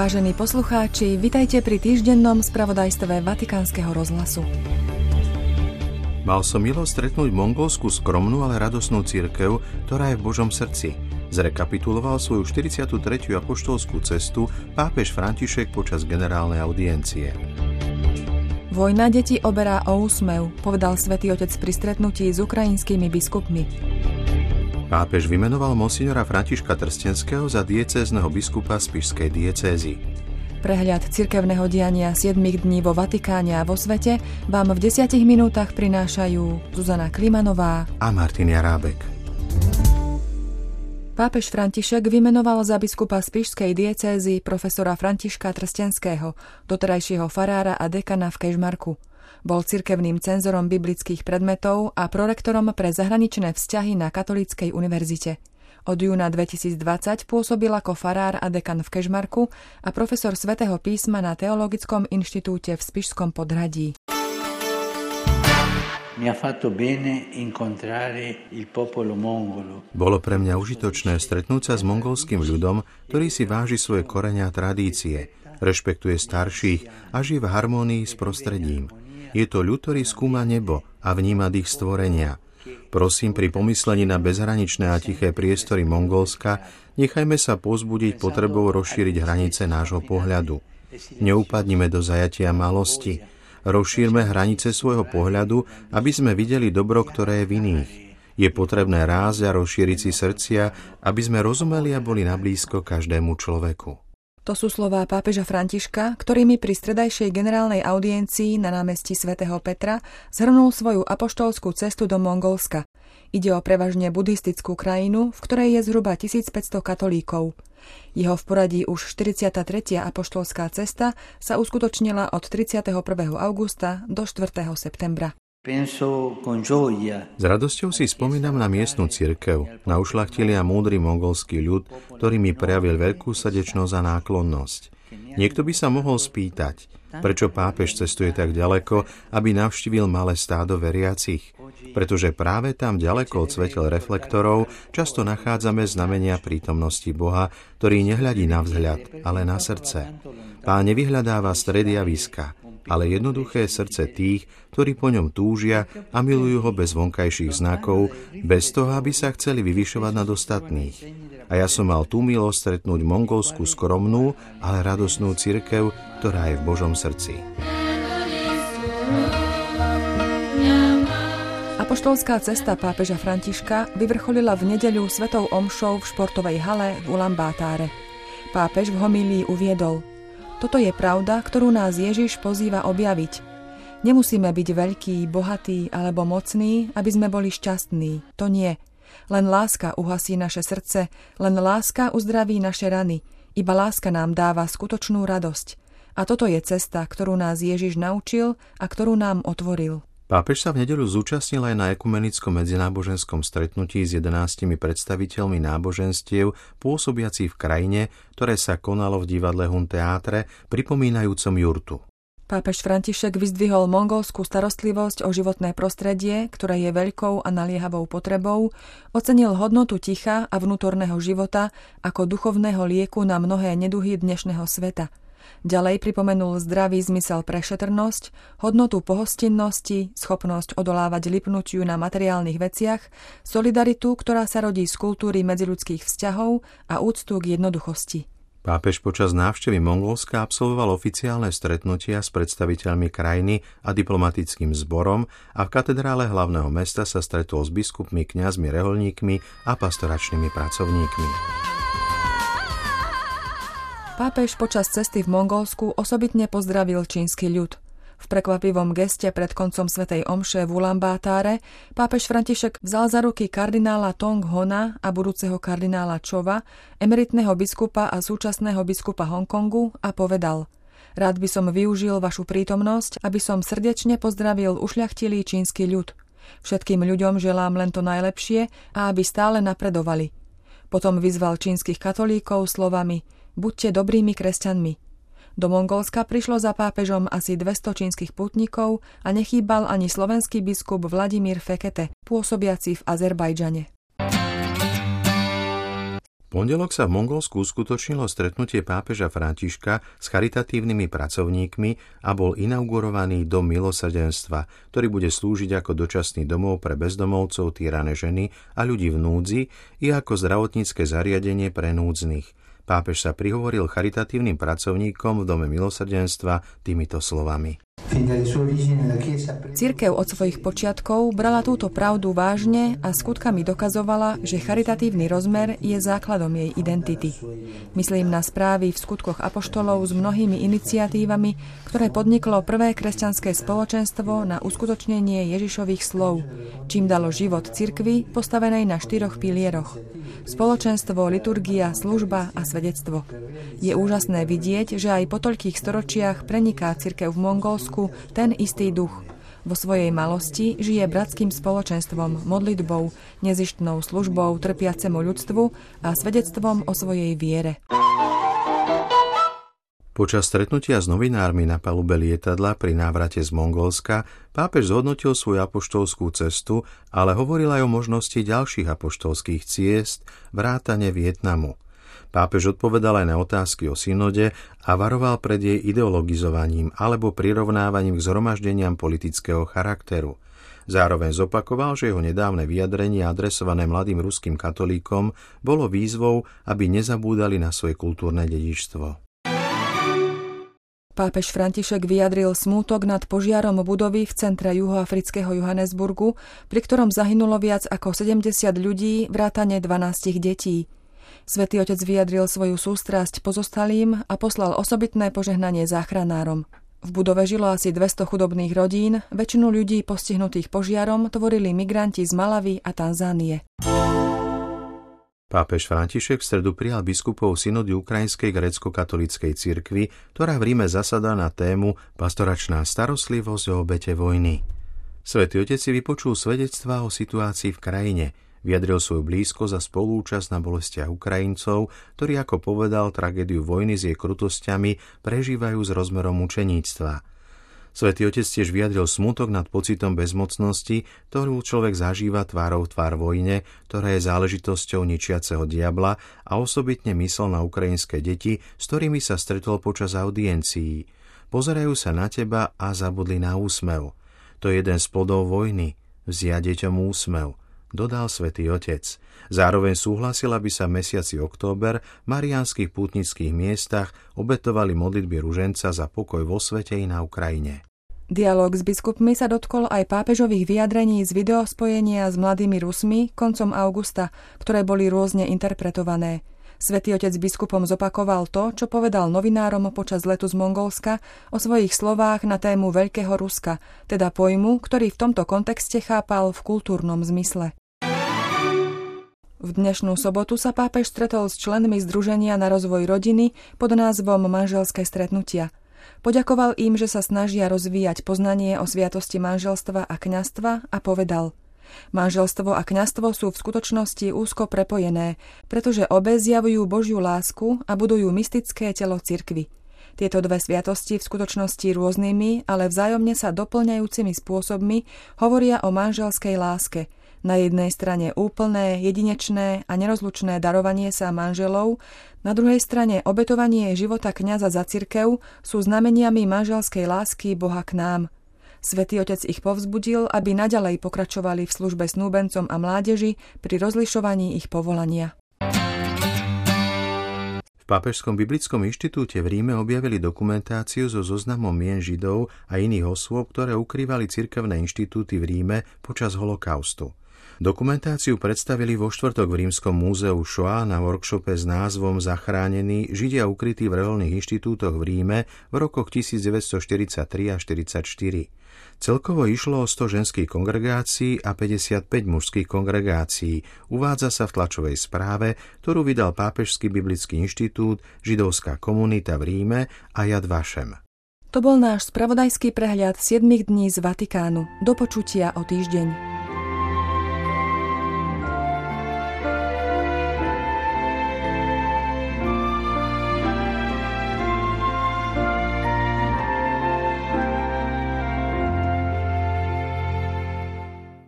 Vážení poslucháči, vitajte pri týždennom spravodajstve Vatikánskeho rozhlasu. Mal som milo stretnúť mongolskú skromnú, ale radosnú církev, ktorá je v Božom srdci. Zrekapituloval svoju 43. apoštolskú cestu pápež František počas generálnej audiencie. Vojna deti oberá o úsmev, povedal svätý Otec pri stretnutí s ukrajinskými biskupmi. Pápež vymenoval monsignora Františka Trstenského za diecézneho biskupa Spišskej diecézy. Prehľad cirkevného diania 7 dní vo Vatikáne a vo svete vám v 10 minútach prinášajú Zuzana Klimanová a Martin Jarábek. Pápež František vymenoval za biskupa Spišskej diecézy profesora Františka Trstenského, doterajšieho farára a dekana v Kežmarku. Bol cirkevným cenzorom biblických predmetov a prorektorom pre zahraničné vzťahy na Katolíckej univerzite. Od júna 2020 pôsobil ako farár a dekan v Kežmarku a profesor svätého písma na Teologickom inštitúte v Spišskom podhradí. Bolo pre mňa užitočné stretnúť sa s mongolským ľudom, ktorý si váži svoje korenia a tradície, rešpektuje starších a žije v harmónii s prostredím. Je to ľud, ktorý skúma nebo a vníma ich stvorenia. Prosím, pri pomyslení na bezhraničné a tiché priestory Mongolska, nechajme sa pozbudiť potrebou rozšíriť hranice nášho pohľadu. Neupadnime do zajatia malosti. Rozšírme hranice svojho pohľadu, aby sme videli dobro, ktoré je v iných. Je potrebné rásť a rozšíriť si srdcia, aby sme rozumeli a boli nablízko každému človeku. To sú slová pápeža Františka, ktorými pri stredajšej generálnej audiencii na námestí svätého Petra zhrnul svoju apoštolskú cestu do Mongolska. Ide o prevažne buddhistickú krajinu, v ktorej je zhruba 1500 katolíkov. Jeho v poradí už 43. apoštolská cesta sa uskutočnila od 31. augusta do 4. septembra. S radosťou si spomínam na miestnu cirkev, na ušlachtili a múdry mongolský ľud, ktorý mi prejavil veľkú srdečnosť a náklonnosť. Niekto by sa mohol spýtať, prečo pápež cestuje tak ďaleko, aby navštívil malé stádo veriacich. Pretože práve tam ďaleko od svetel reflektorov často nachádzame znamenia prítomnosti Boha, ktorý nehľadí na vzhľad, ale na srdce. Pán nevyhľadáva stredy a výska, ale jednoduché srdce tých, ktorí po ňom túžia a milujú ho bez vonkajších znakov, bez toho, aby sa chceli vyvyšovať nad ostatných. A ja som mal tú milosť stretnúť mongolskú skromnú, ale radosnú cirkev, ktorá je v Božom srdci. Apoštolská cesta pápeža Františka vyvrcholila v nedeľu svetou omšou v športovej hale v Ulambátáre. Pápež v homílii uviedol – toto je pravda, ktorú nás Ježiš pozýva objaviť. Nemusíme byť veľkí, bohatí alebo mocní, aby sme boli šťastní. To nie. Len láska uhasí naše srdce, len láska uzdraví naše rany. Iba láska nám dáva skutočnú radosť. A toto je cesta, ktorú nás Ježiš naučil a ktorú nám otvoril. Pápež sa v nedeľu zúčastnil aj na ekumenickom medzináboženskom stretnutí s 11 predstaviteľmi náboženstiev pôsobiacich v krajine, ktoré sa konalo v divadle Hun Teátre, pripomínajúcom jurtu. Pápež František vyzdvihol mongolskú starostlivosť o životné prostredie, ktoré je veľkou a naliehavou potrebou, ocenil hodnotu ticha a vnútorného života ako duchovného lieku na mnohé neduhy dnešného sveta – Ďalej pripomenul zdravý zmysel pre šetrnosť, hodnotu pohostinnosti, schopnosť odolávať lipnutiu na materiálnych veciach, solidaritu, ktorá sa rodí z kultúry medziludských vzťahov a úctu k jednoduchosti. Pápež počas návštevy Mongolska absolvoval oficiálne stretnutia s predstaviteľmi krajiny a diplomatickým zborom a v katedrále hlavného mesta sa stretol s biskupmi, kňazmi, reholníkmi a pastoračnými pracovníkmi. Pápež počas cesty v Mongolsku osobitne pozdravil čínsky ľud. V prekvapivom geste pred koncom svätej Omše v Ulambátáre pápež František vzal za ruky kardinála Tong Hona a budúceho kardinála Čova, emeritného biskupa a súčasného biskupa Hongkongu a povedal Rád by som využil vašu prítomnosť, aby som srdečne pozdravil ušľachtilý čínsky ľud. Všetkým ľuďom želám len to najlepšie a aby stále napredovali. Potom vyzval čínskych katolíkov slovami – buďte dobrými kresťanmi. Do Mongolska prišlo za pápežom asi 200 čínskych putníkov a nechýbal ani slovenský biskup Vladimír Fekete, pôsobiaci v Azerbajdžane. pondelok sa v Mongolsku uskutočnilo stretnutie pápeža Františka s charitatívnymi pracovníkmi a bol inaugurovaný Dom milosrdenstva, ktorý bude slúžiť ako dočasný domov pre bezdomovcov, týrané ženy a ľudí v núdzi i ako zdravotnícke zariadenie pre núdznych. Pápež sa prihovoril charitatívnym pracovníkom v Dome milosrdenstva týmito slovami. Církev od svojich počiatkov brala túto pravdu vážne a skutkami dokazovala, že charitatívny rozmer je základom jej identity. Myslím na správy v skutkoch apoštolov s mnohými iniciatívami, ktoré podniklo prvé kresťanské spoločenstvo na uskutočnenie Ježišových slov, čím dalo život cirkvi postavenej na štyroch pilieroch. Spoločenstvo, liturgia, služba a svedectvo. Je úžasné vidieť, že aj po toľkých storočiach preniká cirkev v Mongolsku Slovensku ten istý duch. Vo svojej malosti žije bratským spoločenstvom, modlitbou, nezištnou službou trpiacemu ľudstvu a svedectvom o svojej viere. Počas stretnutia s novinármi na palube lietadla pri návrate z Mongolska pápež zhodnotil svoju apoštolskú cestu, ale hovoril aj o možnosti ďalších apoštolských ciest, vrátane Vietnamu – Pápež odpovedal aj na otázky o synode a varoval pred jej ideologizovaním alebo prirovnávaním k zhromaždeniam politického charakteru. Zároveň zopakoval, že jeho nedávne vyjadrenie adresované mladým ruským katolíkom bolo výzvou, aby nezabúdali na svoje kultúrne dedičstvo. Pápež František vyjadril smútok nad požiarom budovy v centre juhoafrického Johannesburgu, pri ktorom zahynulo viac ako 70 ľudí, vrátane 12 detí. Svetý otec vyjadril svoju sústrasť pozostalým a poslal osobitné požehnanie záchranárom. V budove žilo asi 200 chudobných rodín, väčšinu ľudí postihnutých požiarom tvorili migranti z Malavy a Tanzánie. Pápež František v stredu prijal biskupov synody Ukrajinskej grecko-katolíckej cirkvi, ktorá v Ríme zasada na tému pastoračná starostlivosť o obete vojny. Svetý otec si vypočul svedectvá o situácii v krajine – Vyjadril svoju blízko za spolúčasť na bolestiach Ukrajincov, ktorí, ako povedal, tragédiu vojny s jej krutosťami prežívajú s rozmerom mučeníctva. Svetý otec tiež vyjadril smutok nad pocitom bezmocnosti, ktorú človek zažíva tvárou tvár vojne, ktorá je záležitosťou ničiaceho diabla a osobitne myslel na ukrajinské deti, s ktorými sa stretol počas audiencií. Pozerajú sa na teba a zabudli na úsmev. To je jeden z plodov vojny, vziať deťom úsmev dodal svätý Otec. Zároveň súhlasil, aby sa mesiaci október v marianských pútnických miestach obetovali modlitby ruženca za pokoj vo svete i na Ukrajine. Dialóg s biskupmi sa dotkol aj pápežových vyjadrení z videospojenia s mladými Rusmi koncom augusta, ktoré boli rôzne interpretované. Svetý otec biskupom zopakoval to, čo povedal novinárom počas letu z Mongolska o svojich slovách na tému Veľkého Ruska, teda pojmu, ktorý v tomto kontexte chápal v kultúrnom zmysle. V dnešnú sobotu sa pápež stretol s členmi Združenia na rozvoj rodiny pod názvom Manželské stretnutia. Poďakoval im, že sa snažia rozvíjať poznanie o sviatosti manželstva a kňastva a povedal – Manželstvo a kňastvo sú v skutočnosti úzko prepojené, pretože obe zjavujú Božiu lásku a budujú mystické telo cirkvy. Tieto dve sviatosti v skutočnosti rôznymi, ale vzájomne sa doplňajúcimi spôsobmi hovoria o manželskej láske – na jednej strane úplné, jedinečné a nerozlučné darovanie sa manželov, na druhej strane obetovanie života kňaza za cirkev sú znameniami manželskej lásky Boha k nám – Svetý otec ich povzbudil, aby naďalej pokračovali v službe snúbencom a mládeži pri rozlišovaní ich povolania. V Pápežskom biblickom inštitúte v Ríme objavili dokumentáciu so zoznamom mien Židov a iných osôb, ktoré ukrývali cirkevné inštitúty v Ríme počas holokaustu. Dokumentáciu predstavili vo štvrtok v Rímskom múzeu Shoah na workshope s názvom Zachránení Židia ukrytí v reholných inštitútoch v Ríme v rokoch 1943 a 1944. Celkovo išlo o 100 ženských kongregácií a 55 mužských kongregácií. Uvádza sa v tlačovej správe, ktorú vydal Pápežský biblický inštitút, židovská komunita v Ríme a Jad Vašem. To bol náš spravodajský prehľad 7 dní z Vatikánu. Do počutia o týždeň.